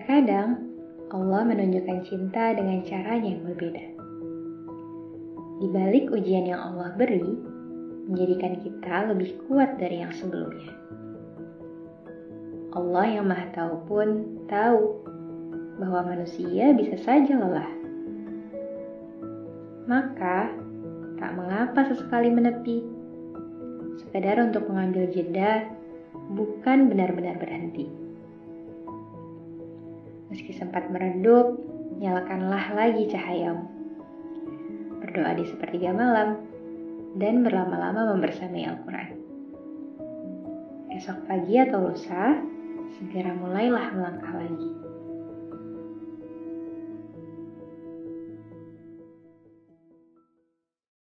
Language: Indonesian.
Terkadang Allah menunjukkan cinta dengan caranya yang berbeda. Di balik ujian yang Allah beri, menjadikan kita lebih kuat dari yang sebelumnya. Allah yang Maha Tahu pun tahu bahwa manusia bisa saja lelah. Maka, tak mengapa sesekali menepi, sekedar untuk mengambil jeda, bukan benar-benar berhenti. Meski sempat meredup, nyalakanlah lagi cahayamu. Berdoa di sepertiga malam, dan berlama-lama membersamai Al-Quran. Esok pagi atau lusa, segera mulailah melangkah lagi.